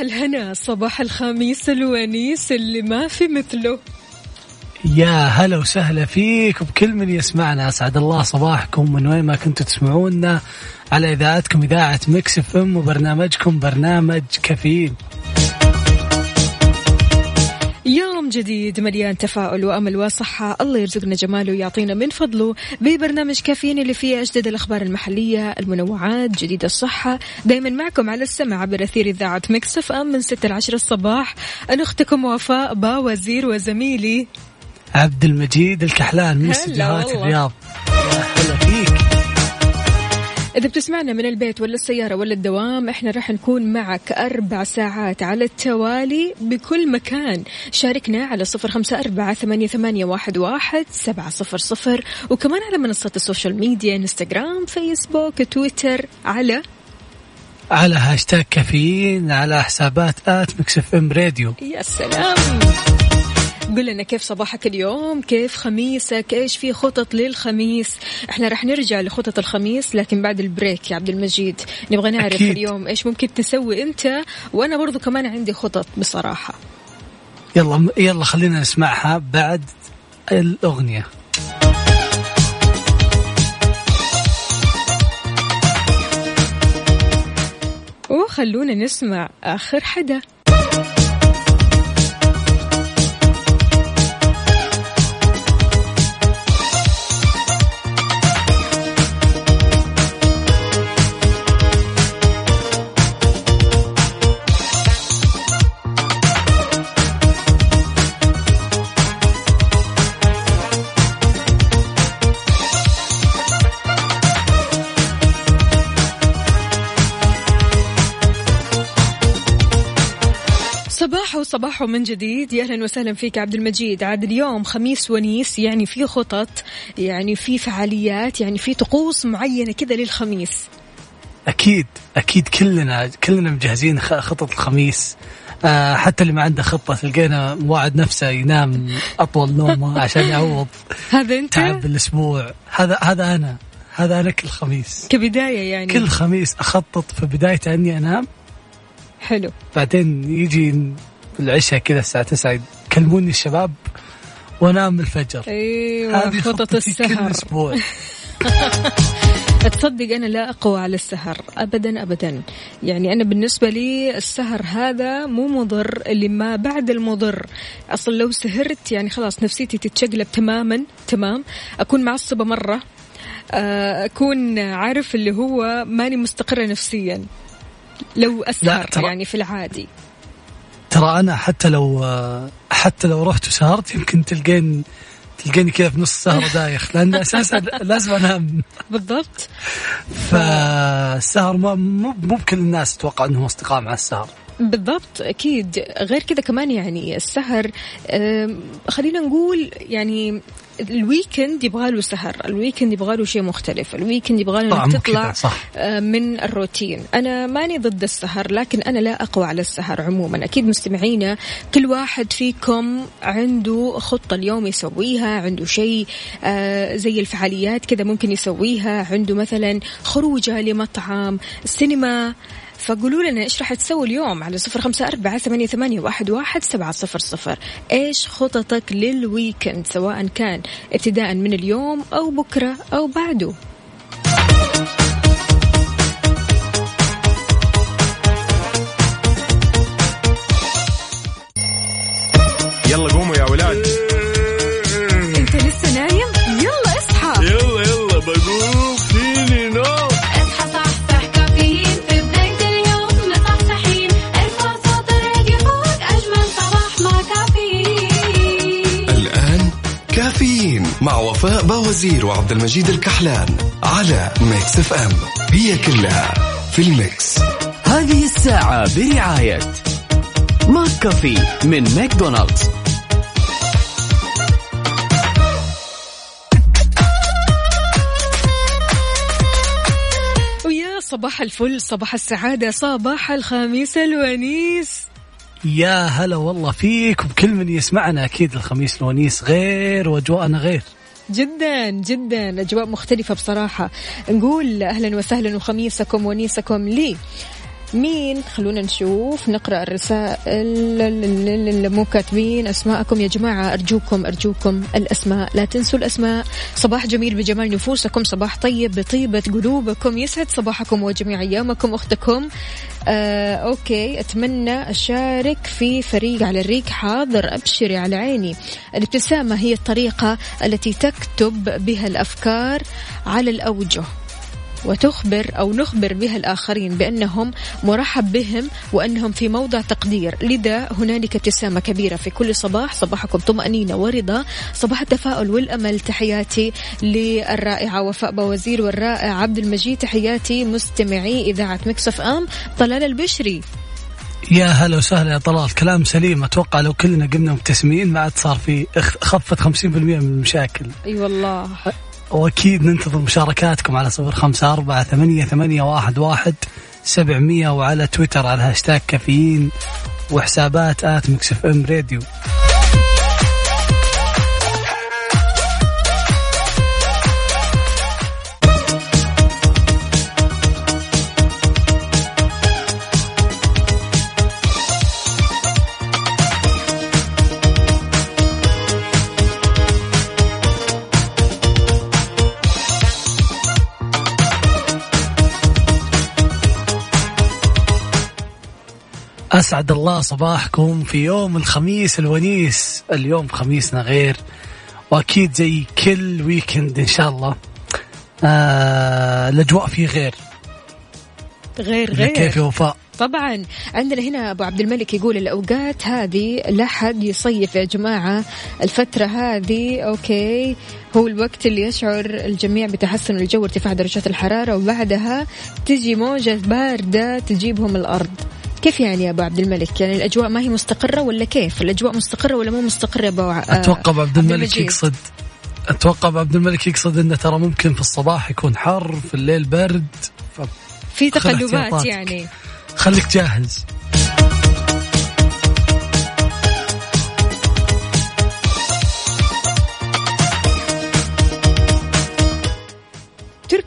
الهنا صباح الخميس الونيس اللي ما في مثله. يا هلا وسهلا فيك وبكل من يسمعنا. أسعد الله صباحكم من وين ما كنتوا تسمعونا. على إذاعتكم إذاعة Mix FM وبرنامجكم برنامج كافيين. يوم جديد مليان تفاؤل وأمل وصحة. الله يرزقنا جماله ويعطينا من فضله ببرنامج كافيين اللي فيه أجدد الأخبار المحلية المنوعات جديد الصحة. دائما معكم على السمع عبر أثير إذاعة Mix FM من 6 ل 10 الصباح. أنا أختكم وفاء باوزير وزميلي عبد المجيد الكحلان من استديوهات. الرياض. إذا بتسمعنا من البيت ولا السيارة ولا الدوام إحنا راح نكون معك أربع ساعات على التوالي بكل مكان. شاركنا على صفر خمسة أربعة ثمانية, ثمانية واحد, واحد سبعة صفر صفر. وكمان على منصات ال social media إنستغرام فيسبوك تويتر على على هاشتاج كافيين على حسابات at Mix FM Radio. يا سلام. قل لنا كيف صباحك اليوم؟ كيف خميسك؟ إيش في خطط للخميس؟ إحنا رح نرجع لخطط الخميس لكن بعد ال break يا عبد المجيد. نبغى نعرف أكيد. اليوم إيش ممكن تسوي أنت وأنا برضو كمان عندي خطط بصراحة. يلا يلا خلينا نسمعها بعد الأغنية. وخلونا نسمع آخر حدا. صباحو صباحو من جديد. يا أهلا وسهلا فيك عبد المجيد. عاد اليوم خميس ونيس يعني في خطط يعني في فعاليات يعني في طقوس معينة كذا للخميس. أكيد أكيد كلنا كلنا مجهزين خطط الخميس. آه حتى اللي ما عنده خطة تلقينا مواعد نفسه ينام أطول نومه عشان يعوض هذا أنت؟ تعب الأسبوع. هذا هذا أنا. هذا أنا كل خميس. كبداية يعني. كل خميس أخطط في بدايته أني أنام. حلو. بعدين يجي العشاء كذا الساعة 9 يكلموني الشباب وأنام الفجر. أيوه هذه خطط خطتي كل السهر. أسبوع. تصدق أنا لا أقوى على السهر ابدا ابدا. يعني أنا بالنسبة لي السهر هذا مو مضر اللي ما بعد المضر. أصلا لو سهرت يعني خلاص نفسيتي تتشقلب تماما تمام. أكون معصبة مرة. آه، أكون عارف اللي هو ماني مستقرة نفسيا. لو أسهر يعني في العادي. ترى أنا حتى لو حتى لو رحت وسهرت يمكن تلقين تلقيني كذا في نص السهرة دايخ لأن أساسا لازم أنام. بالضبط. فالسهر مو مو بكل الناس أتوقع إنهم أصدقاء مع السهر. بالضبط أكيد. غير كذا كمان يعني السهر خلينا نقول يعني ال weekend يبغى له سهر ال weekend يبغى له شيء مختلف ال weekend يبغى له انك تطلع صح. من الروتين. أنا ماني ضد السهر لكن أنا لا أقوى على السهر عموما. أكيد مستمعينا كل واحد فيكم عنده خطة اليوم يسويها عنده شيء آه، زي الفعاليات كذا ممكن يسويها عنده مثلا خروجة لمطعم سينما فقولوا لنا إيش راح تسوي اليوم على صفر خمسة أربعة ثمانية, ثمانية واحد, واحد سبعة صفر صفر. إيش خططك للويكند سواء كان ابتداء من اليوم أو بكرة أو بعده؟ يلا قوموا يا ولاد. وفاء باوزير وعبد المجيد الكحلان على Mix FM. هي كلها في ال mix. هذه الساعة برعاية McCafé من ماكدونالدز. ويا صباح الفل صباح السعادة صباح الخميس الونيس. يا هلا والله فيك وبكل من يسمعنا أكيد الخميس الونيس غير وأجواءنا غير. جدا جدا. اجواء مختلفة بصراحة. نقول أهلا وسهلا وخميسكم ونيسكم لي. مين؟ خلونا نشوف نقرأ الرسائل مو كاتبين أسماءكم يا جماعة أرجوكم أرجوكم الأسماء. لا تنسوا الأسماء. صباح جميل بجمال نفوسكم. صباح طيب بطيبة قلوبكم. يسعد صباحكم وجميع أيامكم أختكم. آه، أوكي. أتمنى أشارك في فريق على الريق حاضر. أبشري على عيني. الابتسامة هي الطريقة التي تكتب بها الأفكار على الأوجه. وتخبر أو نخبر بها الآخرين بأنهم مرحب بهم وأنهم في موضع تقدير. لذا هنالك ابتسامة كبيرة في كل صباح. صباحكم طمأنينة ورضا. صباح التفاؤل والأمل. تحياتي للرائعة وفاء بوزير والرائع عبد المجيد. تحياتي مستمعي إذاعة مكسف أم. طلال البشري. يا هلا وسهلا يا طلال. كلام سليم. أتوقع لو كلنا قمنا مبتسمين ما عاد صار في خفت 50% من المشاكل. أي والله. وأكيد ننتظر مشاركاتكم على صفر خمسة أربعة ثمانية, ثمانية واحد, واحد سبعمية وعلى تويتر على هاشتاج كافيين وحسابات at Mix FM Radio. أسعد الله صباحكم في يوم الخميس الونيس. اليوم خميسنا غير وأكيد زي كل weekend إن شاء الله. آه الأجواء فيه غير. غير غير كيف يا وفاء؟ طبعا عندنا هنا أبو عبد الملك يقول الأوقات هذه لا حد يصيف يا جماعة. الفترة هذه okay هو الوقت اللي يشعر الجميع بتحسن الجو ارتفاع درجات الحرارة وبعدها تجي موجة باردة تجيبهم الأرض. كيف يعني يا أبو عبد الملك؟ يعني الأجواء ما هي مستقرة ولا كيف؟ الأجواء مستقرة ولا مو مستقرة يا أبو ع- أتوقع أبو عبد الملك. يقصد أتوقع أبو عبد الملك يقصد أنه ترى ممكن في الصباح يكون حر في الليل برد في تقلبات. يعني. خليك جاهز.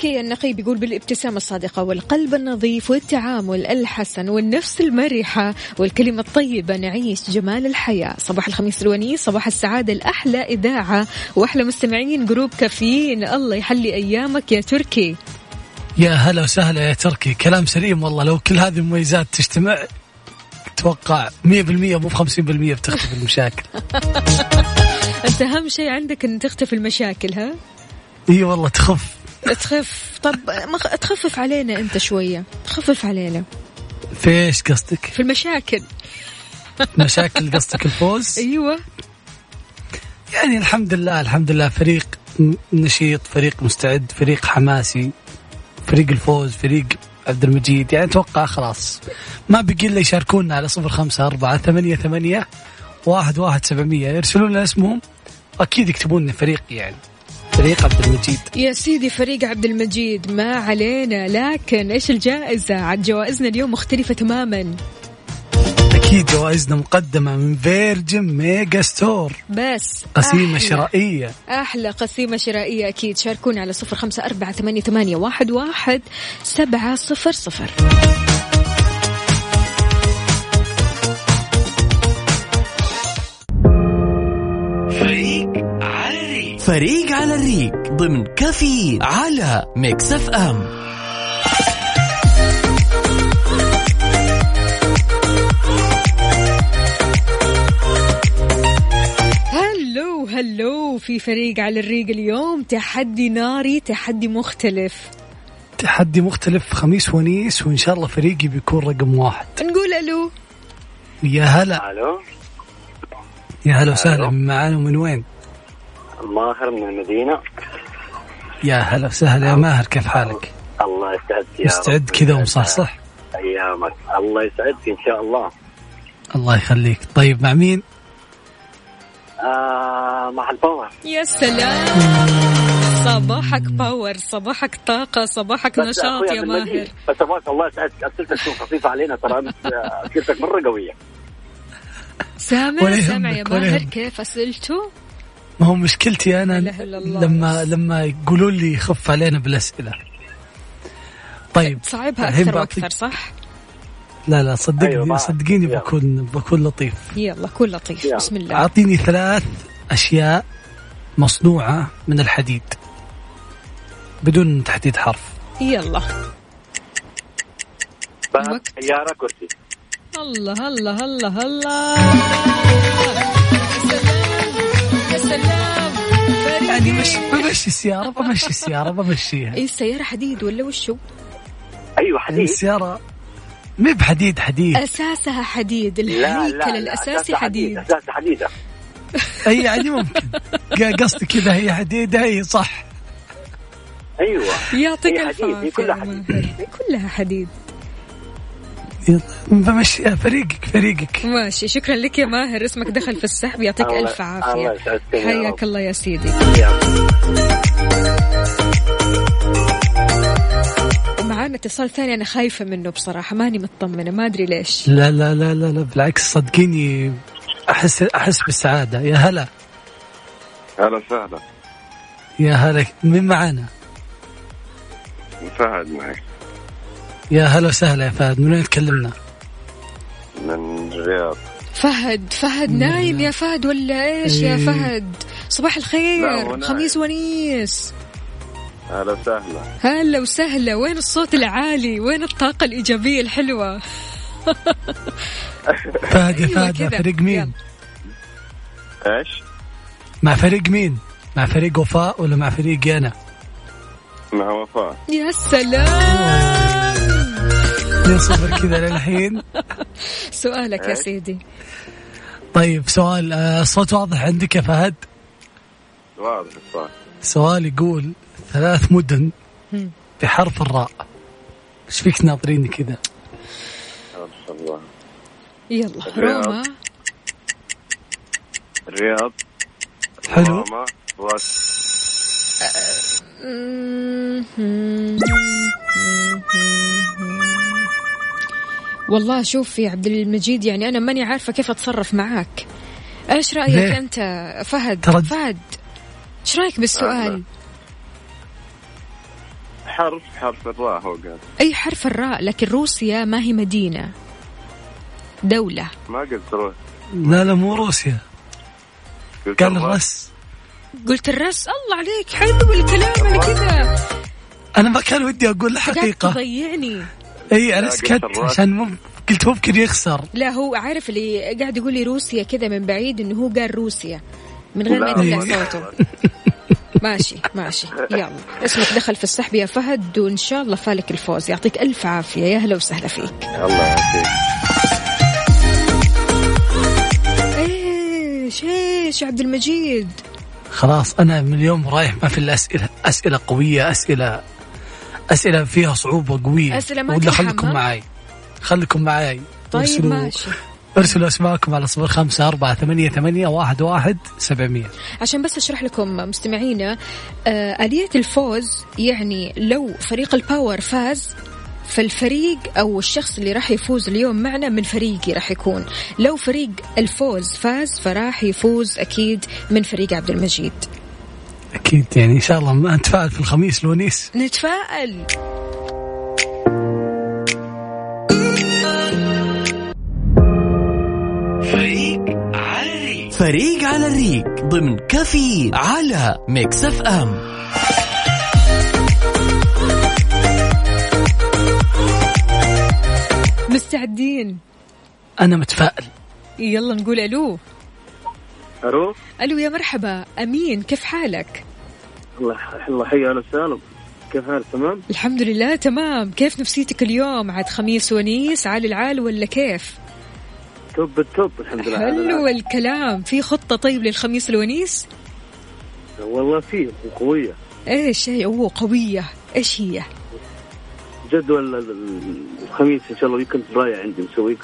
تركي النقي بيقول بالابتسامة الصادقة والقلب النظيف والتعامل الحسن والنفس المرحة والكلمة الطيبة نعيش جمال الحياة. صباح الخميس الونيس صباح السعادة الأحلى إذاعة. وأحلى مستمعين جروب كافيين. الله يحلي أيامك يا تركي. يا هلا وسهلا يا تركي. كلام سليم والله. لو كل هذه المميزات تجتمع أتوقع 100% مو 50% بتختفي المشاكل. أنت أهم شيء عندك أن تختفي المشاكل ها؟ إي والله تخف. تخف. طب مخ... تخفف علينا أنت شوية. تخفف علينا. في إيش قصدك؟ في المشاكل. مشاكل قصدك الفوز؟ أيوة. يعني الحمد لله الحمد لله. فريق نشيط فريق مستعد فريق حماسي فريق الفوز فريق عبد المجيد. يعني أتوقع خلاص. ما بقي إلا يشاركونا على صفر خمسة أربعة ثمانية ثمانية واحد واحد سبعمية. يرسلون لنا اسمهم. أكيد يكتبون لنا فريق يعني. فريق عبد المجيد. يا سيدي فريق عبد المجيد ما علينا لكن إيش الجائزة؟ عاد جوائزنا اليوم مختلفة تماما. أكيد جوائزنا مقدمة من Virgin Megastore. بس قسيمة أحلى- شرائية. أحلى قسيمة شرائية أكيد. شاركونا على صفر خمسة أربعة ثمانية, ثمانية واحد, واحد سبعة صفر صفر. فريق على الريق ضمن كافيين على Mix FM. hello hello في فريق على الريق اليوم. تحدي ناري تحدي مختلف. تحدي مختلف خميس ونيس وإن شاء الله فريقي بيكون رقم واحد. نقول ألو. يا هلا. ألو. يا هلا وسهلا. من معانا ومن وين؟ ماهر من المدينة. يا هلا وسهلا يا ماهر كيف حالك؟ الله يسعدك يا مستعد. كذا ومصحصح؟ أيامك. الله يسعدك إن شاء الله. الله يخليك. طيب مع مين؟ آه مع ال power. يا سلام. صباحك power صباحك طاقة صباحك نشاط يا ماهر. بس أبغاك الله يسعدك. أسئلتك تكون خفيفة علينا ترى أمس آه، أسئلتك مرة قوية. سامع سامع يا ماهر. كيف أسئلته؟ ما هو مشكلتي أنا. لما لما يقولوا لي خف علينا بالأسئلة. طيب. صعبها بعطيك- وأكثر صح؟ لا لا صدقني أيوة، صدقيني يلا. بكون بكون لطيف. يلا كن لطيف. يلا. بسم الله. أعطيني ثلاث أشياء مصنوعة من الحديد. بدون تحديد حرف. يلا. باب وقت. سيارة كرسي الله الله الله الله. سلام. يعني مش بمشي السيارة بمشي السيارة بمشيها. أي السيارة حديد ولا وشو؟ أيوة يعني حديد. السيارة مي بحديد حديد. أساسها حديد لا لا الهيكل لا الأساسي حديد أساسها حديدة. أي يعني ممكن. ق- قصدي كذا هي حديدة هي صح. أيوة. يعطيك هي الف عافية كلها حديد. كلها حديد. يلا، بمشيها فريقك فريقك. ماشي. شكرا لك يا ماهر اسمك دخل في السحب. يعطيك ألف الله عافية يسعدك. يا حياك. الله يا سيدي. معانا اتصال ثاني أنا خايفة منه بصراحة. ماني مطمنة ما أدري ليش. لا لا لا لا لا بالعكس صدقيني أحس أحس بالسعادة. يا هلا. هلا وسهلا. يا هلا. مين معانا؟ فهد معك. يا هلا وسهلا يا فهد من وين تكلمنا؟ من الرياض. فهد فهد نايم يا فهد ولا إيش يا إيه. فهد؟ صباح الخير. خميس ونيس. هلا وسهلا. هلا وسهلا وين الصوت العالي؟ وين الطاقة الإيجابية الحلوة؟ فهد يا أيوة فهد مع. فريق مين؟ إيش؟ مع فريق مين؟ مع فريق وفاء ولا مع فريقي أنا مع وفاء. يا سلام! 2 صفر كذا للحين. سؤالك يا سيدي. طيب سؤال آه، الصوت واضح عندك يا فهد؟ واضح الصوت. سؤال يقول ثلاث مدن بحرف الراء. إيش فيك ناظريني كذا؟ ما شاء الله. يلا. روما. الرياض. حلو. روما. والله شوف يا عبد المجيد يعني أنا ماني عارفة كيف أتصرف معاك. إيش رأيك ليه؟ أنت؟ فهد ترى- فهد إيش رأيك بالسؤال؟ حرف حرف الراء هو قال. أي حرف الراء لكن روسيا ما هي مدينة. دولة. ما قلت روح لا لا مو روسيا. قلت قال. الرس قلت الرس الله عليك حلو الكلام على كذا. أنا ما كان ودي أقول الحقيقة. تضيعني اي أنا سكت. عشان مم... قلت ممكن يخسر. لا هو عارف اللي قاعد يقول لي روسيا كذا من بعيد إنه هو قال روسيا من غير ما يطلع. صوته. ماشي ماشي يلا. اسمك دخل في السحب يا فهد وإن شاء الله فالك الفوز. يعطيك ألف عافية. يا هلا وسهلا فيك. الله يعافيك. إيش إيش يا عبد المجيد؟ خلاص أنا من اليوم رايح ما في إلا أسئلة أسئلة قوية أسئلة أسئلة فيها صعوبة قوية. أسئلة ما ولا خليكم؟ معي خليكم معي طيب ارسلوا ماشي. ارسلوا أسماءكم على صفر خمسة أربعة ثمانية ثمانية واحد واحد سبعمية. عشان بس أشرح لكم مستمعينا آه آلية الفوز يعني لو فريق ال power فاز فالفريق أو الشخص اللي راح يفوز اليوم معنا من فريقي راح يكون. لو فريق الفوز فاز فراح يفوز أكيد من فريق عبد المجيد. أكيد يعني إن شاء الله ما نتفاءل في الخميس الونيس نتفائل. فريق على الريق. ضمن كافيين على Mix FM. مستعدين؟ أنا متفائل. يلا نقول ألو. ألو؟ ألو يا مرحبا. أمين كيف حالك؟ الله الله حي أهلا وسهلا كيف حالك؟ تمام؟ الحمد لله تمام. كيف نفسيتك اليوم؟ عاد خميس ونيس عال العال ولا كيف؟ top ال top الحمد لله حلو الكلام. في خطة طيب للخميس الونيس؟ والله فيه وقويه إيش هي؟ أوه قوية. إيش هي؟ جدول ال- ال- الخميس إن شاء الله weekend رايح عندي مسوي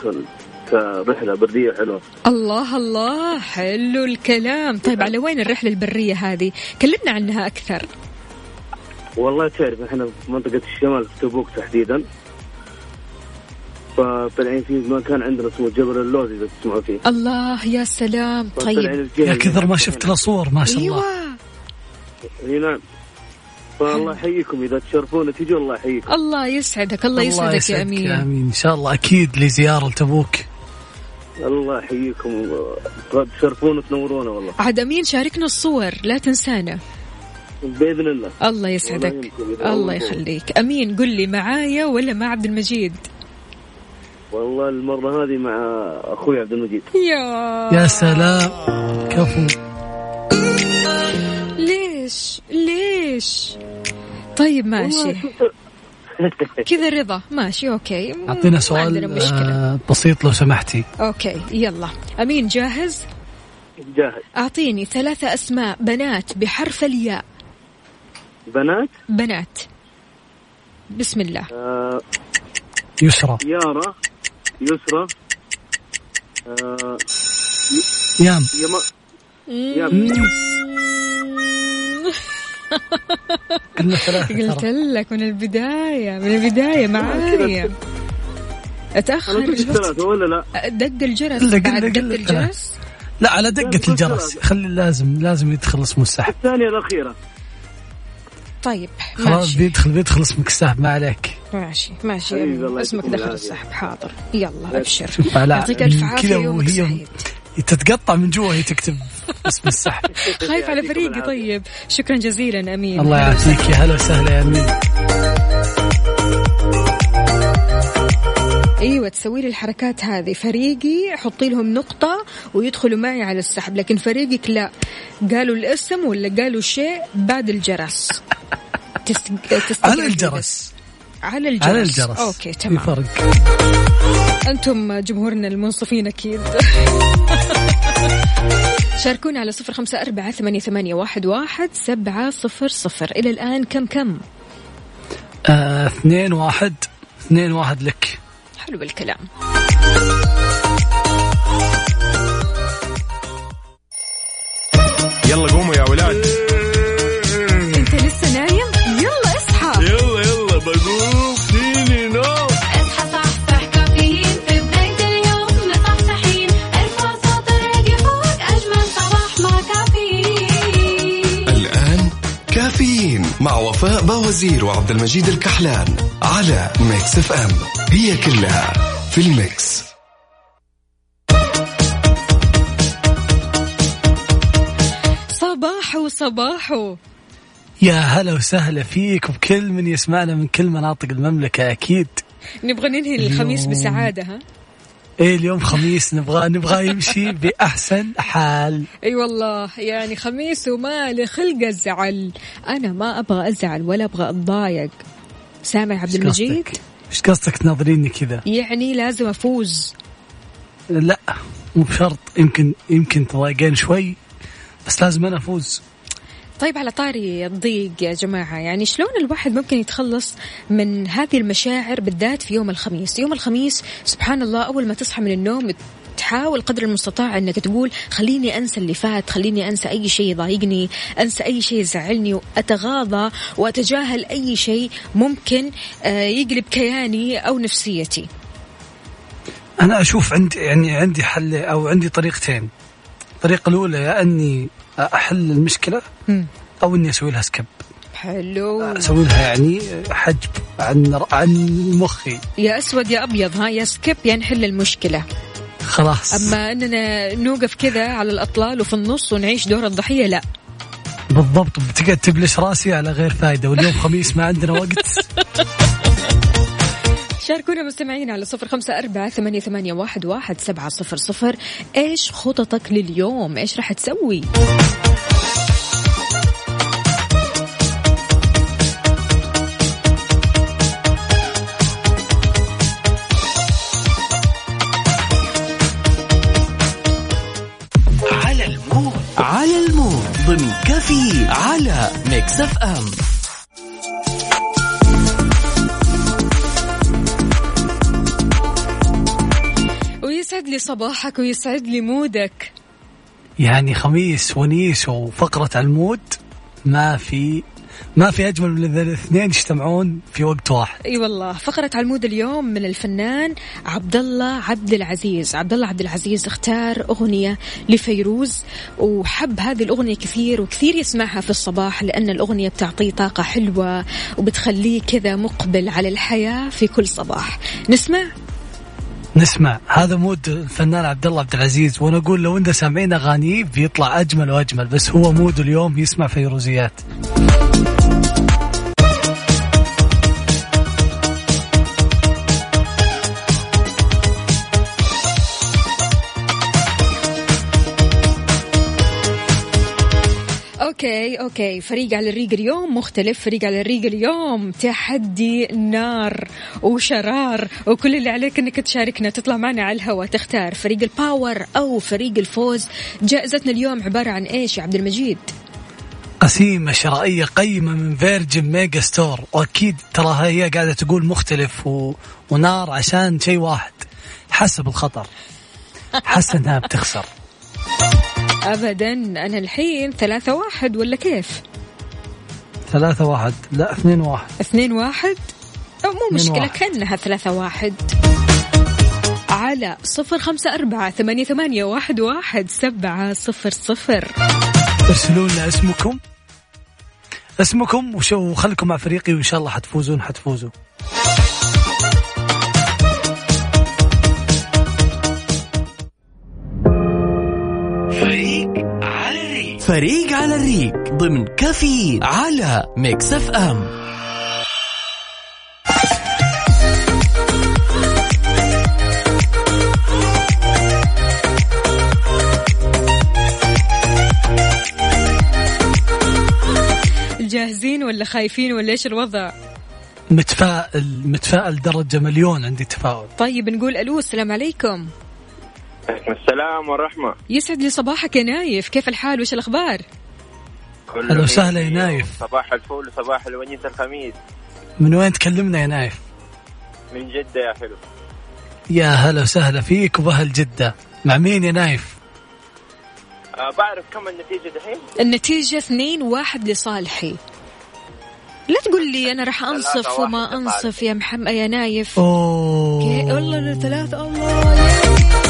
كرحله برية حلوة. الله الله حلو الكلام. طيب على وين الرحلة البرية هذه؟ كلمنا عنها أكثر. والله تعرف إحنا في منطقة الشمال في تبوك تحديدا. فطلعين في مكان عندنا اسمه جبل اللوز إذا تسمعوا فيه. الله يا سلام. طيب. يا كثر ما شفت له صور ما شاء الله. أيوه. إي نعم. فالله يحييكم إذا تشرفونا تجوا الله يحييكم. الله يسعدك الله يسعدك يا يسعدك أمين. يا أمين. إن شاء الله أكيد لزيارة لتبوك. الله يحييكم. تشرفونا وتنورونا والله. عاد أمين شاركنا الصور لا تنسانا. بإذن الله. الله يسعدك. الله يخليك. أمين قل لي معايا ولا مع عبد المجيد؟ والله المرة هذه مع أخوي عبد المجيد. يا يا سلام. كفو. ليش؟ ليش؟ طيب ماشي. كذا رضا ماشي okay. أعطينا سؤال آه، بسيط لو سمحتي. okay يلا. أمين جاهز؟ جاهز. أعطيني ثلاثة أسماء. بنات بحرف الياء. بنات؟ بنات. بسم الله. آه يسرى. يارا. يسرى. آه يام. يما يا قلنا ثلاثة قلت. لك من البداية من البداية معايا. ثلاثة ولا لا؟ دق الجرس بعد دق الجرس. لا على دقة الجرس. خلي لازم لازم يدخل اسمه السحب. الثانية الأخيرة. طيب خلاص ماشي. بيدخل بيدخل اسمك السحب ما عليك. ماشي ماشي. اسمك دخل. السحب حاضر. يلا ابشر يعطيك ألف عافية يومك سعيد. تتقطع من جوا وهي تكتب اسم السحب خايف على فريقي. طيب. شكرا جزيلا أمين. الله يعافيك. يا هلا وسهلا يا أمين. أيوه تسوي لي الحركات هذه. فريقي حطي لهم نقطة ويدخلوا معي على السحب. لكن فريقك لا. قالوا الاسم ولا قالوا شيء بعد الجرس. تست... على. الجرس. على الجرس. على الجرس. أوكي في تمام. فرق. أنتم جمهورنا المنصفين أكيد. شاركونا على صفر خمسة أربعة ثمانية, ثمانية واحد, واحد سبعة صفر صفر. إلى الآن كم كم؟ آه، اثنين واحد اثنين واحد لك. حلو الكلام. يلا قوموا يا ولاد. كافيين مع وفاء بوازير وعبد المجيد الكحلان على Mix FM. هي كلها في ال mix. صباحو صباحو يا هلا وسهلا فيك وبكل من يسمعنا من كل مناطق المملكة أكيد. نبغى ننهي الخميس. بسعادة ها؟ إيه اليوم خميس نبغى نبغى يمشي بأحسن حال. أي والله يعني خميس وما لخلق الزعل أنا ما أبغى أزعل ولا أبغى أتضايق. سامع عبد المجيد قصدك؟ إيش قصدك تناظريني كذا؟ يعني لازم أفوز. لا مو بشرط. يمكن يمكن تضايقين شوي بس لازم أنا أفوز. طيب على طاري الضيق يا جماعة يعني شلون الواحد ممكن يتخلص من هذه المشاعر بالذات في يوم الخميس؟ يوم الخميس سبحان الله أول ما تصحى من النوم تحاول قدر المستطاع إنك تقول خليني أنسى اللي فات خليني أنسى أي شيء يضايقني أنسى أي شيء يزعلني وأتغاضى وأتجاهل أي شيء ممكن آه، يقلب كياني أو نفسيتي. أنا أشوف عندي يعني عندي حل أو عندي طريقتين. الطريقة الأولى يا أني أحل المشكلة. أو إني أسوي لها سكب حلو. أسوي لها يعني حجب عن عن مخي. يا أسود يا أبيض ها يا سكيب يا نحل المشكلة. خلاص. أما إننا نوقف كذا على الأطلال وفي النص ونعيش دور الضحية لا. بالضبط. بتقعد تبلش راسي على غير فايدة واليوم خميس ما عندنا وقت. شاركونا مستمعين على صفر خمسة أربعة ثمانية, ثمانية واحد, واحد سبعة صفر صفر. إيش خططك لليوم؟ إيش راح تسوي؟ على ال mood. ضمن كافيين على Mix FM. ويسعد لي صباحك ويسعد لي mood ك يعني خميس ونيس وفقرة ال mood ما في ما في أجمل من الاثنين يجتمعون في وقت واحد أي والله فقرة عال mood اليوم من الفنان عبد الله عبد العزيز، عبد الله عبد العزيز اختار أغنية لفيروز وحب هذه الأغنية كثير وكثير يسمعها في الصباح لأن الأغنية بتعطيه طاقة حلوة وبتخليه كذا مقبل على الحياة في كل صباح. نسمع؟ نسمع. هذا مود الفنان عبد الله عبد العزيز وأنا أقول لو انت سامعين أغانيه بيطلع أجمل وأجمل بس هو موده اليوم يسمع فيروزيات. okay okay فريق على الريق اليوم مختلف. فريق على الريق اليوم تحدي نار وشرار. وكل اللي عليك إنك تشاركنا. تطلع معنا على الهواء. تختار فريق ال power أو فريق الفوز. جائزتنا اليوم عبارة عن إيش يا عبد المجيد؟ قسيمة شرائية قيمة من Virgin Megastore وأكيد ترى هي قاعدة تقول مختلف و... ونار عشان شيء واحد. حسب الخطر. حاسة انها بتخسر. ابدا. أنا الحين ثلاثة واحد ولا كيف؟ ثلاثة واحد. لا اثنين واحد. اثنين واحد؟ أو مو مشكلة واحد. كأنها ثلاثة واحد. على صفر خمسة أربعة ثمانية, ثمانية واحد, واحد سبعة صفر صفر. ارسلوا لنا اسمكم. اسمكم وشو وخلكم مع فريقي وإن شاء الله حتفوزون حتفوزوا. فريق على الريق ضمن كافيين على Mix FM. جاهزين ولا خايفين ولا إيش الوضع؟ متفائل متفائل درجة مليون عندي تفاؤل. طيب نقول ألو السلام عليكم. عليكم السلام والرحمة. يسعد لي صباحك يا نايف. كيف الحال؟ وش الأخبار؟ كل أهلا وسهلا يا نايف. صباح الفول وصباح الونيس الخميس. من وين تكلمنا يا نايف؟ من جدة يا حلو. يا هلا وسهلا فيك وبأهل جدة. مع مين يا نايف؟ آه بعرف كم النتيجة دحين؟ النتيجة اثنين واحد لصالحي. لا تقول لي أنا راح أنصف وما أنصف يا محمد يا نايف. أوه. كي- والله لا ثلاثة الله.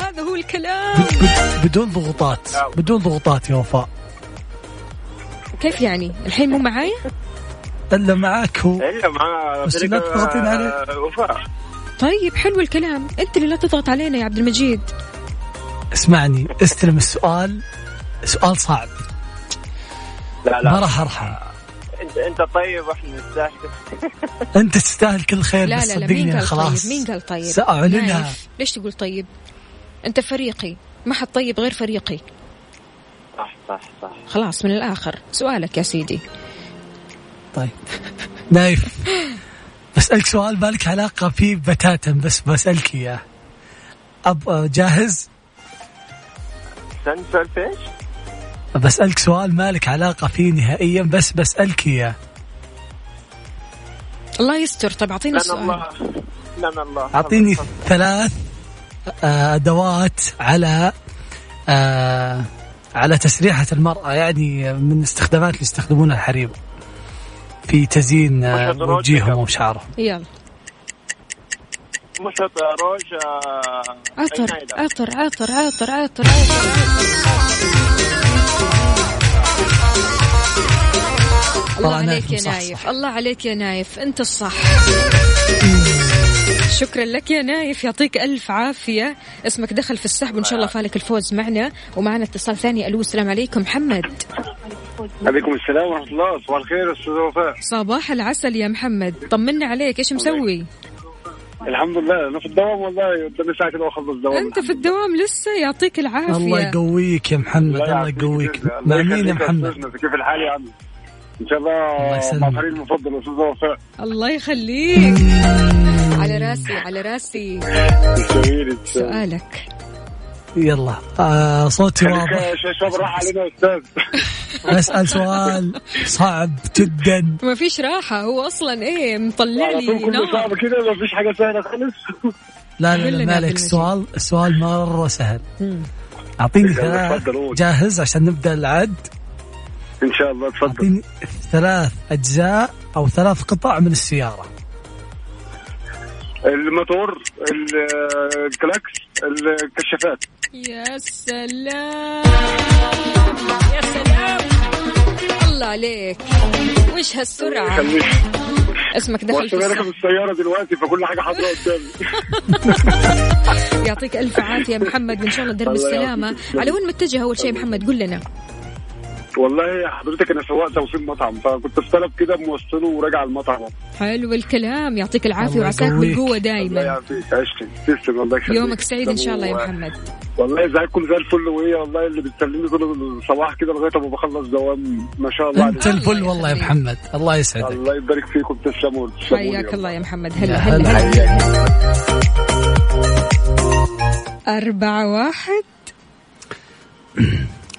هذا هو الكلام. بد- بد- بدون ضغوطات. بدون ضغوطات يا وفاء. كيف يعني؟ الحين مو معايا؟ إلا معاك هو. إلا مع بس لا تضغطين آه، عليه. وفاء. طيب حلو الكلام. أنت اللي لا تضغط علينا يا عبد المجيد. اسمعني استلم السؤال. سؤال صعب. لا ما لا راح أرحم. انت أنت طيب وإحنا نستاهل. أنت تستاهل كل خير لا بس لا لا. صدقني مين قال خلاص طيب مين قال طيب؟ سأعلنها. نايف ليش تقول طيب؟ أنت فريقي ما حد طيب غير فريقي. صح صح صح. خلاص من الآخر. سؤالك يا سيدي. طيب. نايف. بسألك سؤال ما لك علاقة فيه بتاتا؟ بس بسألك إياه. أب جاهز؟ إيش؟ بسألك سؤال ما لك علاقة فيه نهائيا؟ بس بسألك إياه. الله يستر. طيب أعطيني لنا السؤال الله لنا الله. أعطيني ثلاث. آه، أدوات على آه، على تسريحة المرأة يعني من استخدامات اللي يستخدمونها الحريم في تزيين آه، وجيههم. يلا وشعرهم مشط روج عطر. عطر عطر عطر عطر عطر الله عليك يا. نايف الله عليك يا نايف أنت الصح شكرا لك يا نايف. يعطيك ألف عافية. اسمك دخل في السحب وإن شاء الله فالك الفوز معنا. ومعنا اتصال ثاني. ألو السلام عليكم. محمد. عليكم السلام ورحمة الله. صباح الخير أستاذ وفاء. صباح العسل يا محمد. طمنا عليك. إيش مسوي؟ الحمد لله. أنا في الدوام والله. قدامي ساعة كده وأخلص دوام أنت في الدوام لسه؟ يعطيك العافية. الله يقويك يا محمد. الله يقويك. مع مين يا محمد. كيف الحال يا عم؟ إن شاء الله. مع فريق المفضل أستاذ وفاء. الله يخليك. على راسي على راسي. سؤالك. يلا. آه صوتي واضح. شباب راح علينا يا أستاذ. أسأل سؤال صعب جدا. ما فيش راحة. هو أصلا إيه؟ مطلع لي كله نار. صعب كده ما فيش حاجة سهلة خالص. لا لا لا كلنا ما عليك بالمجيد. السؤال السؤال مرة سهل. أعطيني ثلاث. جاهز عشان نبدأ العد؟ إن شاء الله تفضل. أعطيني ثلاث أجزاء أو ثلاث قطع من السيارة. الموتور ال- الكلاكس الكشافات. يا سلام. يا سلام. الله عليك. وش هالسرعة؟ خليك. اسمك دخل في راكب الصف. السيارة دلوقتي فكل حاجة حاضرة قدامي. يعطيك ألف عافية يا محمد وإن شاء الله درب السلامة. على وين متجه أول شيء محمد؟ قول لنا. والله حضرتك أنا سواق توصيل مطعم فكنت في طلب كده موصله وراجع المطعم. حلو الكلام يعطيك العافية الله وعساك يقويك. بالقوة الله دايما يعافيك. عشتي تسلم. الله يخليك. يومك سعيد إن شاء الله يا محمد. والله ازيكم زي الفل. وهي والله اللي بتسلمني طول الصباح كده لغاية ما بخلص دوام ما شاء الله أنت الفل والله يا. محمد. الله يسعدك. الله يبارك فيكم. تسلموا حياك. الله يا محمد. هلا. هلا. هلا. أربعة واحد.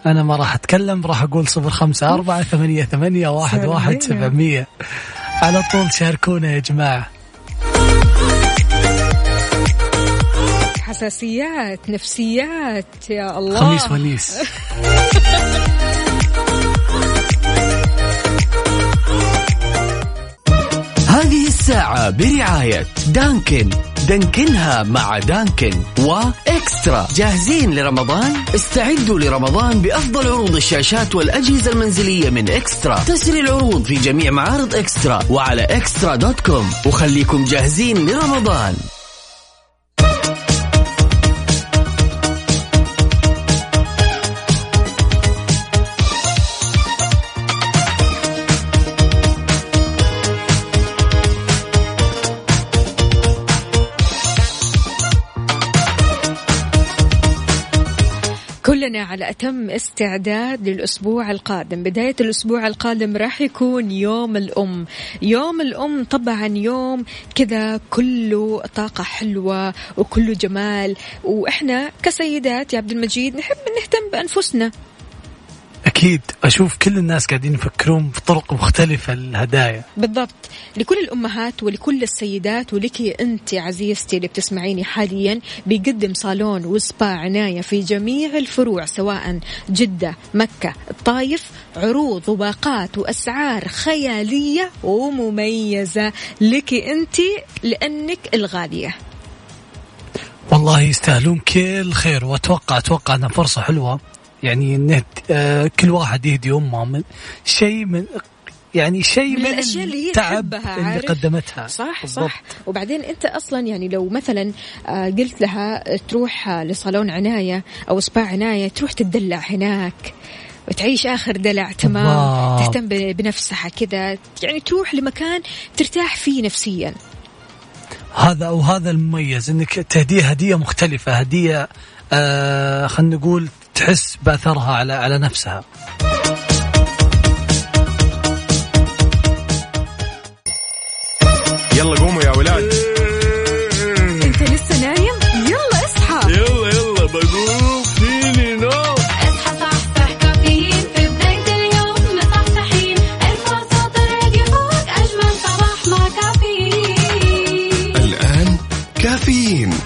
أنا ما راح أتكلم راح أقول صفر خمسة أربعة ثمانية ثمانية واحد واحد. سبعمية. على طول شاركونا يا جماعة. حساسيات نفسيات يا الله. خميس ونيس. هذه الساعة برعاية دانكن. دانكنها مع دانكن وإكسترا. جاهزين لرمضان؟ استعدوا لرمضان بأفضل عروض الشاشات والأجهزة المنزلية من إكسترا. تسري العروض في جميع معارض إكسترا وعلى إكسترا دوت كوم. وخليكم جاهزين لرمضان. كلنا على أتم استعداد للأسبوع القادم. بداية الأسبوع القادم راح يكون يوم الأم. يوم الأم طبعا يوم كذا كله طاقة حلوة وكله جمال. وإحنا كسيدات يا عبد المجيد نحب نهتم بأنفسنا. أكيد أشوف كل الناس قاعدين يفكرون بطرق مختلفة للهدايا بالضبط. لكل الأمهات ولكل السيدات ولك أنت عزيزتي اللي بتسمعيني حاليا بيقدم صالون وسبا عناية في جميع الفروع سواء جدة مكة الطايف عروض وباقات وأسعار خيالية ومميزة لك أنت لأنك الغالية. والله يستاهلون كل خير. واتوقع أتوقع أنها فرصة حلوة. يعني إنه آه، كل واحد يهدي أمه من شيء من يعني شيء من من, الأشياء اللي هي التعب تحبها اللي؟ قدمتها صح بالضبط. صح وبعدين أنت أصلا يعني لو مثلا آه، قلت لها تروح آه، لصالون عناية أو سبا عناية تروح تدلع هناك وتعيش آخر دلع تمام الله. تهتم بنفسها كذا يعني تروح لمكان ترتاح فيه نفسيا هذا وهذا المميز إنك تهديه هدية مختلفة هدية آه خلينا نقول تحس بأثرها على على نفسها. يلا قوموا يا ولاد.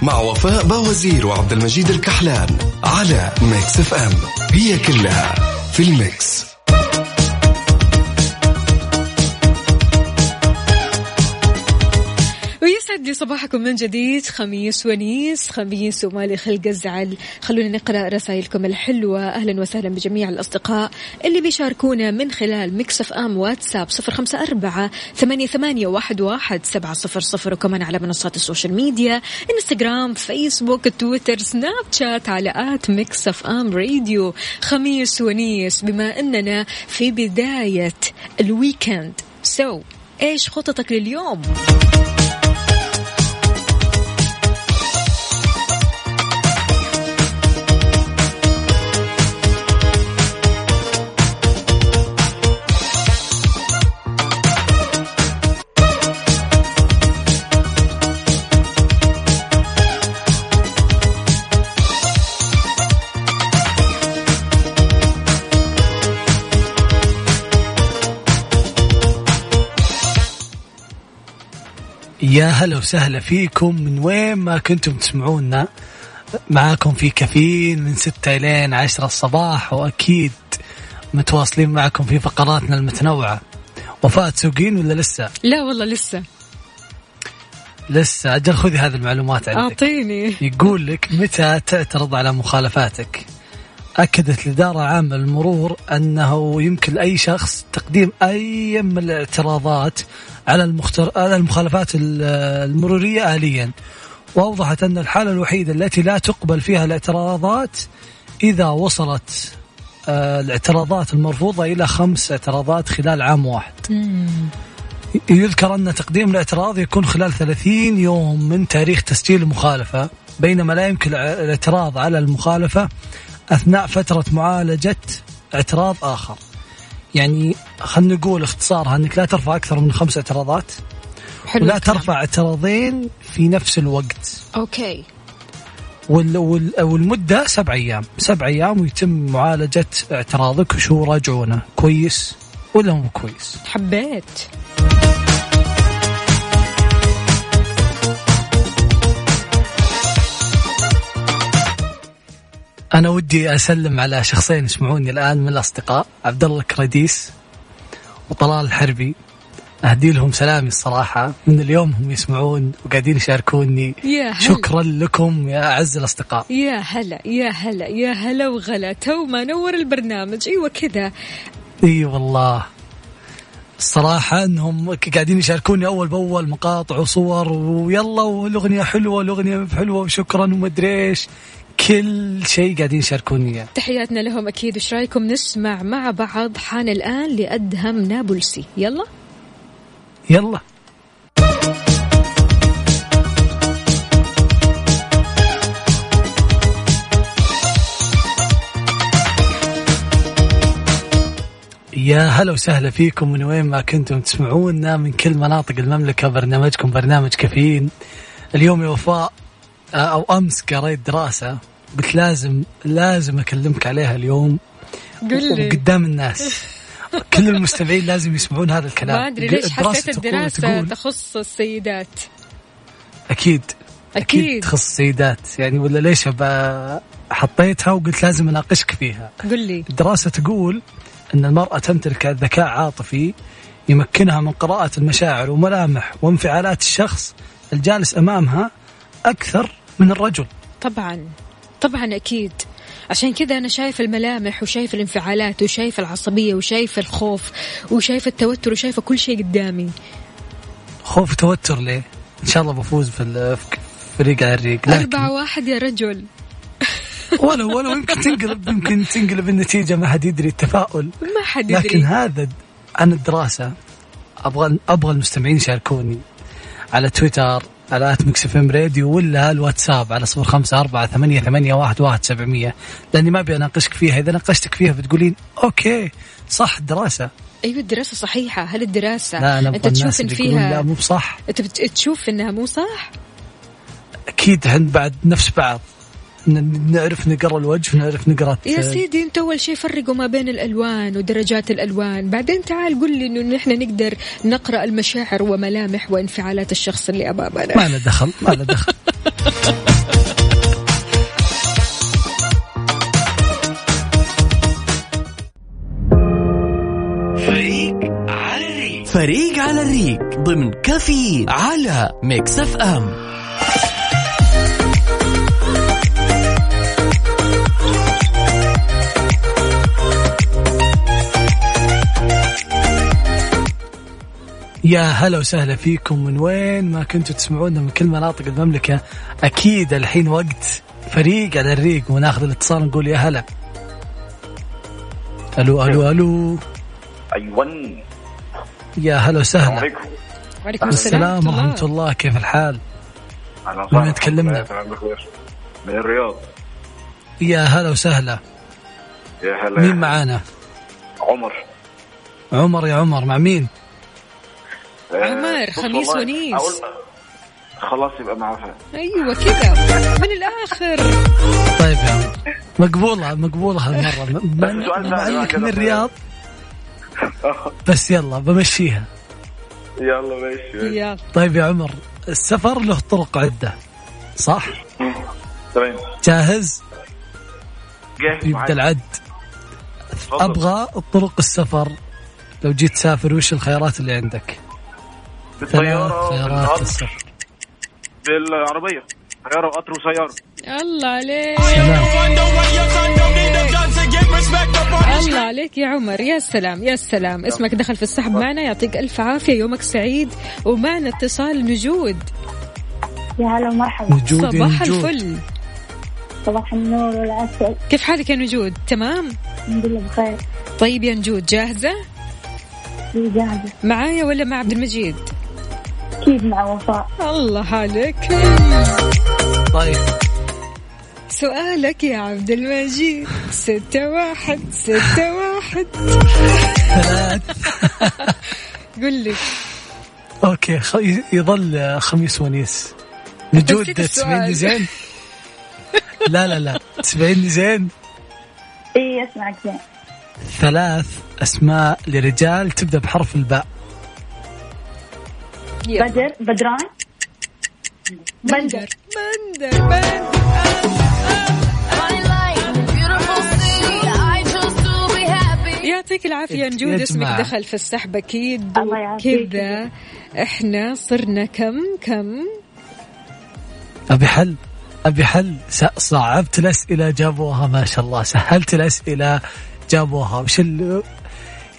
مع وفاء بوازير وعبد المجيد الكحلان على Mix FM. هي كلها في ال Mix. ويسعد لي صباحكم من جديد. خميس ونيس خميس ومالي خلق الزعل. خلونا نقرأ رسائلكم الحلوة. أهلا وسهلا بجميع الأصدقاء اللي بيشاركونا من خلال Mix FM واتساب صفر خمسة أربعة ثمانية, ثمانية واحد, واحد سبعة صفر صفر. وكمان على منصات ال social media إنستغرام فيسبوك تويتر سناب شات على at Mix FM Radio. خميس ونيس بما أننا في بداية الويكند. سو إيش خططك لليوم؟ يا هلا وسهلا فيكم. من وين ما كنتم تسمعونا معاكم في كافيين من ستة إلين عشرة الصباح وأكيد متواصلين معكم في فقراتنا المتنوعة. وفاء تسوقين ولا لسه؟ لا والله لسه. لسه. أجل خذي هذه المعلومات عندك. أعطيني. يقول لك متى تعترض على مخالفاتك؟ أكدت الإدارة العامة للمرور أنه يمكن لأي شخص تقديم أي من الاعتراضات على المختر... على المخالفات ال- المرورية آليا وأوضحت أن الحالة الوحيدة التي لا تقبل فيها الاعتراضات إذا وصلت آه، الاعتراضات المرفوضة إلى خمس اعتراضات خلال عام واحد. يذكر أن تقديم الاعتراض يكون خلال 30 يوم من تاريخ تسجيل المخالفة بينما لا يمكن الاعتراض على المخالفة أثناء فترة معالجة اعتراض آخر. يعني خلينا نقول اختصارها أنك لا ترفع أكثر من خمس اعتراضات حلو ولا الكلام. ترفع اعتراضين في نفس الوقت. أوكي. وال وال والمدة سبع أيام. سبع أيام ويتم معالجة اعتراضك وشو راجعونه كويس ولا مو كويس؟ حبيت أنا ودي أسلم على شخصين يسمعوني الآن من الأصدقاء عبد الله الكرديس وطلال الحربي. أهدي لهم سلامي الصراحة. من اليوم هم يسمعون وقاعدين يشاركوني. يا هلا. شكرا لكم يا أعز الأصدقاء. يا هلا يا هلا يا هلا وغلا. تو ما نور البرنامج. أيوه كذا. إي والله. الصراحة إنهم قاعدين يشاركوني أول بأول مقاطع وصور ويلا والأغنية حلوة والأغنية حلوة وشكرا ومدري إيش. كل شيء قاعدين يشاركوني. اياه تحياتنا لهم أكيد. وش رأيكم؟ نسمع مع بعض حان الآن لأدهم نابلسي. يلا. يلا. يا هلا وسهلا فيكم. من وين ما كنتم تسمعونا؟ من كل مناطق المملكة. برنامجكم برنامج كافيين. اليوم يا وفاء آه، أو أمس قريت دراسة قلت لازم لازم أكلمك عليها اليوم. قل لي. وقدام الناس. كل المستمعين لازم يسمعون هذا الكلام. ما أدري ليش الدراسة حسيت الدراسة تقول تخص السيدات. أكيد. أكيد تخص السيدات. يعني ولا ليش حطيتها وقلت لازم أناقشك فيها. قل لي. الدراسة تقول أن المرأة تمتلك ذكاء عاطفي يمكنها من قراءة المشاعر وملامح وانفعالات الشخص الجالس أمامها أكثر من الرجل. طبعا طبعا أكيد. عشان كذا أنا شايف الملامح وشايف الانفعالات وشايف العصبية وشايف الخوف وشايف التوتر وشايفه كل شيء قدامي. خوف وتوتر ليه؟ إن شاء الله بفوز في فريق على الريق. لكن أربعة واحد يا رجل. ولو ولو يمكن تنقلب يمكن تنقلب النتيجة ما حد يدري التفاؤل. ما حد لكن يدري هذا عن الدراسة أبغى أبغى المستمعين يشاركوني على تويتر على at Mix FM Radio ولا الواتساب على صفر خمسة أربعة ثمانية, ثمانية واحد, واحد سبعمية. لأني ما أبي أناقشك فيها. إذا ناقشتك فيها بتقولين okay صح دراسة. أيوه الدراسة صحيحة. هل الدراسة لا أنا أنت تشوف إن يقولون لا فيها مو بصح. أنت بت- تشوف إنها مو صح؟ أكيد هن بعد نفس بعض. نعرف نقرأ الوجه ونعرف نقرأ يا سيدي انت أول شيء فرقوا ما بين الألوان ودرجات الألوان. بعدين تعال قل لي إنه نحن نقدر نقرأ المشاعر وملامح وانفعالات الشخص اللي امامنا ما له دخل ما له دخل. فريق على الريق ضمن كافيين على Mix FM. يا هلا وسهلا فيكم. من وين ما كنتوا تسمعونا؟ من كل مناطق المملكة. أكيد الحين وقت فريق على الريق وناخذ الاتصال ونقول يا هلا. ألو ألو ألو. أيوه. يا هلا وسهلا. عليكم. وعليكم السلام ورحمة الله. كيف الحال؟ من وين تكلمنا؟ من الرياض. يا هلا وسهلا. يا هلا. مين معانا؟ عمر. عمر يا عمر. مع مين؟ عمر، بص خميس ونيس. أقول- خلاص يبقى معها أيوه كذا من الآخر طيب يا عمر مقبولة مقبولة هالمرة مع انك. من الرياض بس يلا بمشيها يلا ماشي. يلا طيب يا عمر السفر له طرق عدة صح؟ تمام جاهز؟ جاهز يبدأ معاك. العد. أبغى طرق السفر لو جيت تسافر وش الخيارات اللي عندك؟ خيارات بالقطر السفر بالعربية طيارة وقطر وسيارة. الله عليك. الله عليك يا عمر. يا سلام يا سلام. اسمك دخل في السحب معنا يعطيك ألف عافية. يومك سعيد ومعنا اتصال نجود. يا هلا ومرحبا. وجود صباح نجود. الفل. صباح النور والعسل. كيف حالك يا نجود؟ تمام؟ الحمد لله بخير. طيب يا نجود جاهزة؟ في جاهزة. معايا ولا مع عبد المجيد؟ أكيد مع وفاء. الله عليك. طيب. سؤالك يا عبد المجيد. ستة واحد ستة واحد. ثلاث قل لي. okay خ... يظل خميس ونيس. نجود. تسمعيني زين؟ لا لا لا. تسمعيني زين؟ إي أسمعك زين. ثلاث أسماء لرجال تبدأ بحرف الباء. بدر بدران. بندر بندر بندر يعطيك العافية نجود اسمك. دخل في السحب أكيد. كذا إحنا صرنا كم كم؟ أبي حل أبي حل. صعبت الأسئلة جابوها ما شاء الله. سهلت الأسئلة جابوها. وش.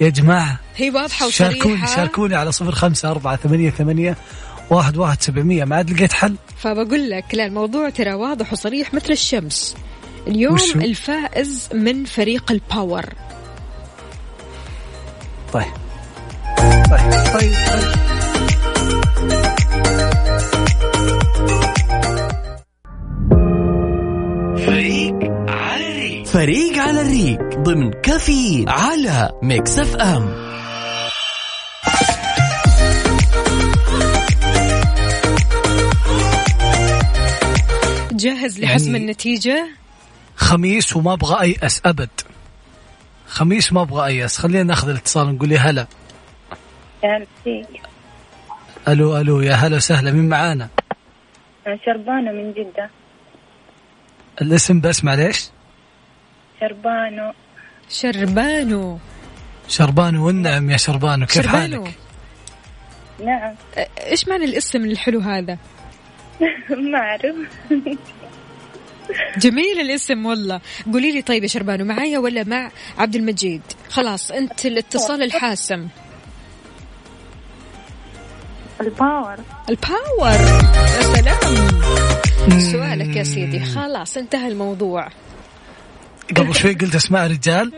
يا جماعة. هي واضحة شاركوني وصريحة. شاركوني على صفر خمسة أربعة ثمانية ثمانية واحد واحد سبعمية. ما عاد لقيت حل. فبقول لك لا الموضوع ترى واضح وصريح مثل الشمس. اليوم وشو؟ الفائز من فريق ال Power طيب. طيب طيب, طيب. الريق فريق على الريق ضمن كافيين على Mix FM. جاهز لحسم يعني- النتيجة؟ خميس وما أبغى ايأس أبد. خميس ما أبغى ايأس خلينا ناخذ الاتصال نقول يا هلا. يا هلا فيك. ألو ألو يا هلا وسهلا. مين معانا؟ شربانة من جدة. الاسم بس معليش. شربانو. شربانو. شربانو والنعم يا شربانو كيف شربانو. حالك؟ نعم. إيش معنى الاسم الحلو هذا؟ ما أعرف. جميل الاسم والله. قولي لي طيب يا شربانو معايا ولا مع عبد المجيد؟ خلاص أنت الاتصال الحاسم. ال Power ال Power يا سلام. سؤالك يا سيدي. خلاص انتهى الموضوع. قبل شوي قلت أسماء رجال.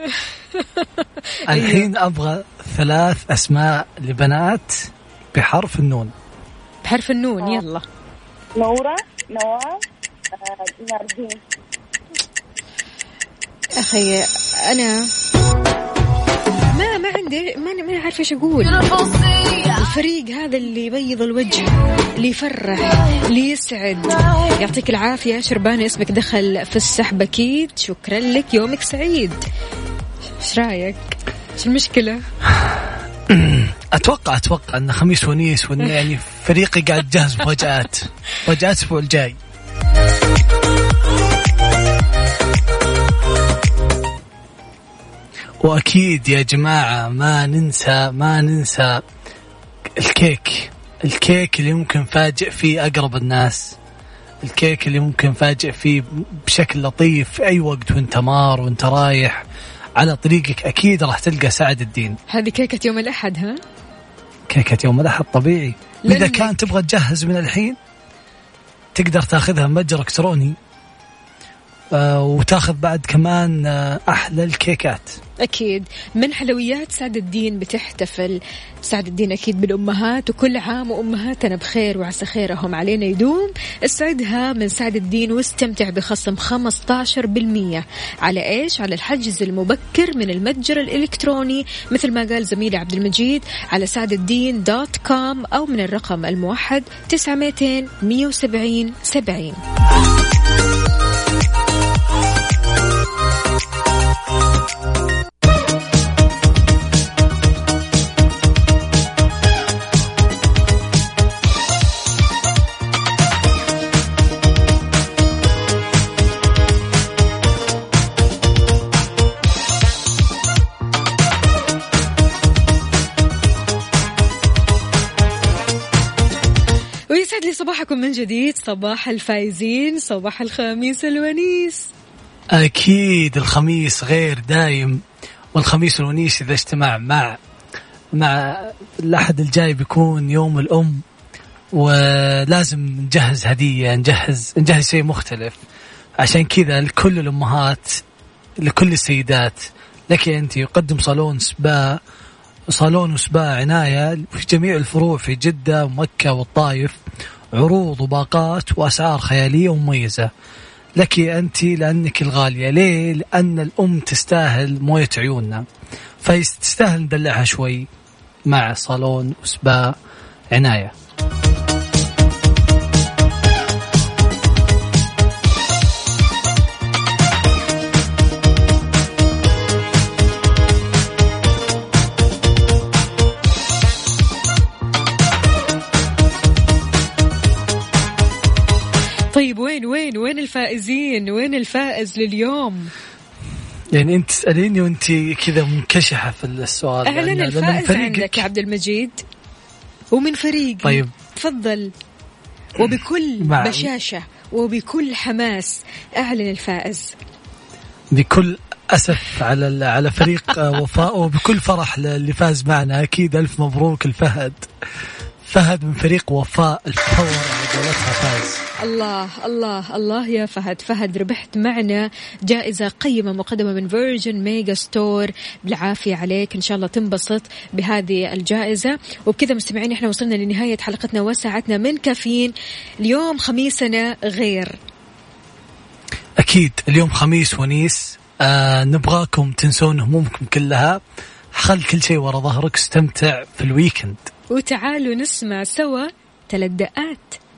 الحين أبغى ثلاث أسماء لبنات بحرف النون. بحرف النون يلا. نورة نواف آه، ناردين أخي أنا. ما ما عندي ما ما عارفة إيش أقول. الفريق هذا اللي يبيض الوجه اللي يفرح اللي يسعد. يعطيك العافية يا شربان اسمك دخل في السحب أكيد. شكرا لك يومك سعيد. إيش رأيك؟ إيش المشكلة؟ أتوقع أتوقع أن خميس ونيس وإن يعني فريقي قاعد يجهز مفاجات مفاجات الأسبوع الجاي. وأكيد يا جماعة ما ننسى ما ننسى الكيك. الكيك اللي ممكن فاجئ فيه أقرب الناس. الكيك اللي ممكن فاجئ فيه بشكل لطيف في أي وقت وأنت مار وأنت رايح. على طريقك أكيد راح تلقى سعد الدين. هذه كيكة يوم الأحد ها؟ كيكة يوم الأحد طبيعي. إذا كان تبغى تجهز من الحين تقدر تاخذها متجر إلكتروني. وتاخذ بعد كمان آه أحلى الكيكات. أكيد. من حلويات سعد الدين بتحتفل. سعد الدين أكيد بالأمهات وكل عام وأمهاتنا بخير وعسى خيرهم. علينا يدوم اسعدها من سعد الدين واستمتع بخصم 15% على إيش؟ على الحجز المبكر من المتجر الإلكتروني. مثل ما قال زميلي عبد المجيد على سعد الدين دوت كوم أو من الرقم الموحد 900 170 70 صباحكم من جديد صباح الفايزين صباح الخميس الونيس. أكيد الخميس غير دايم والخميس الونيس إذا اجتمع مع مع الأحد الجاي بيكون يوم الأم ولازم نجهز هدية نجهز نجهز شيء مختلف. عشان كذا لكل الأمهات لكل السيدات لك أنت يقدم صالون سبا صالون وسبا عناية في جميع الفروع في جدة ومكة والطايف عروض وباقات وأسعار خيالية ومميزة. لك أنت لأنك الغالية. ليه؟ لأن الأم تستاهل موية عيوننا. فتستاهل ندلعها شوي. مع صالون وسبا عناية. الفائزين؟ وين الفائز لليوم؟ يعني أنت تسأليني وأنت كذا منكشحة في السؤال اعلن لأن الفائز عندك يا عبد المجيد ومن فريقي. طيب. تفضل. وبكل بشاشة وبكل حماس اعلن الفائز. بكل أسف على على فريق آه، وفاء وبكل فرح اللي فاز معنا. أكيد ألف مبروك الفهد. فهد من فريق وفاء ال Power على قولتها فاز. الله الله الله يا فهد. فهد ربحت معنا جائزة قيمة مقدمة من Virgin Megastore بالعافية عليك. إن شاء الله تنبسط بهذه الجائزة. وبكذا مستمعين إحنا وصلنا لنهاية حلقتنا وساعتنا من كافيين. اليوم خميسنا غير. أكيد اليوم خميس ونيس. آه نبغاكم تنسون همومكم كلها. خل كل شيء ورا ظهرك استمتع في ال weekend. وتعالوا نسمع سوا ثلاث دقات.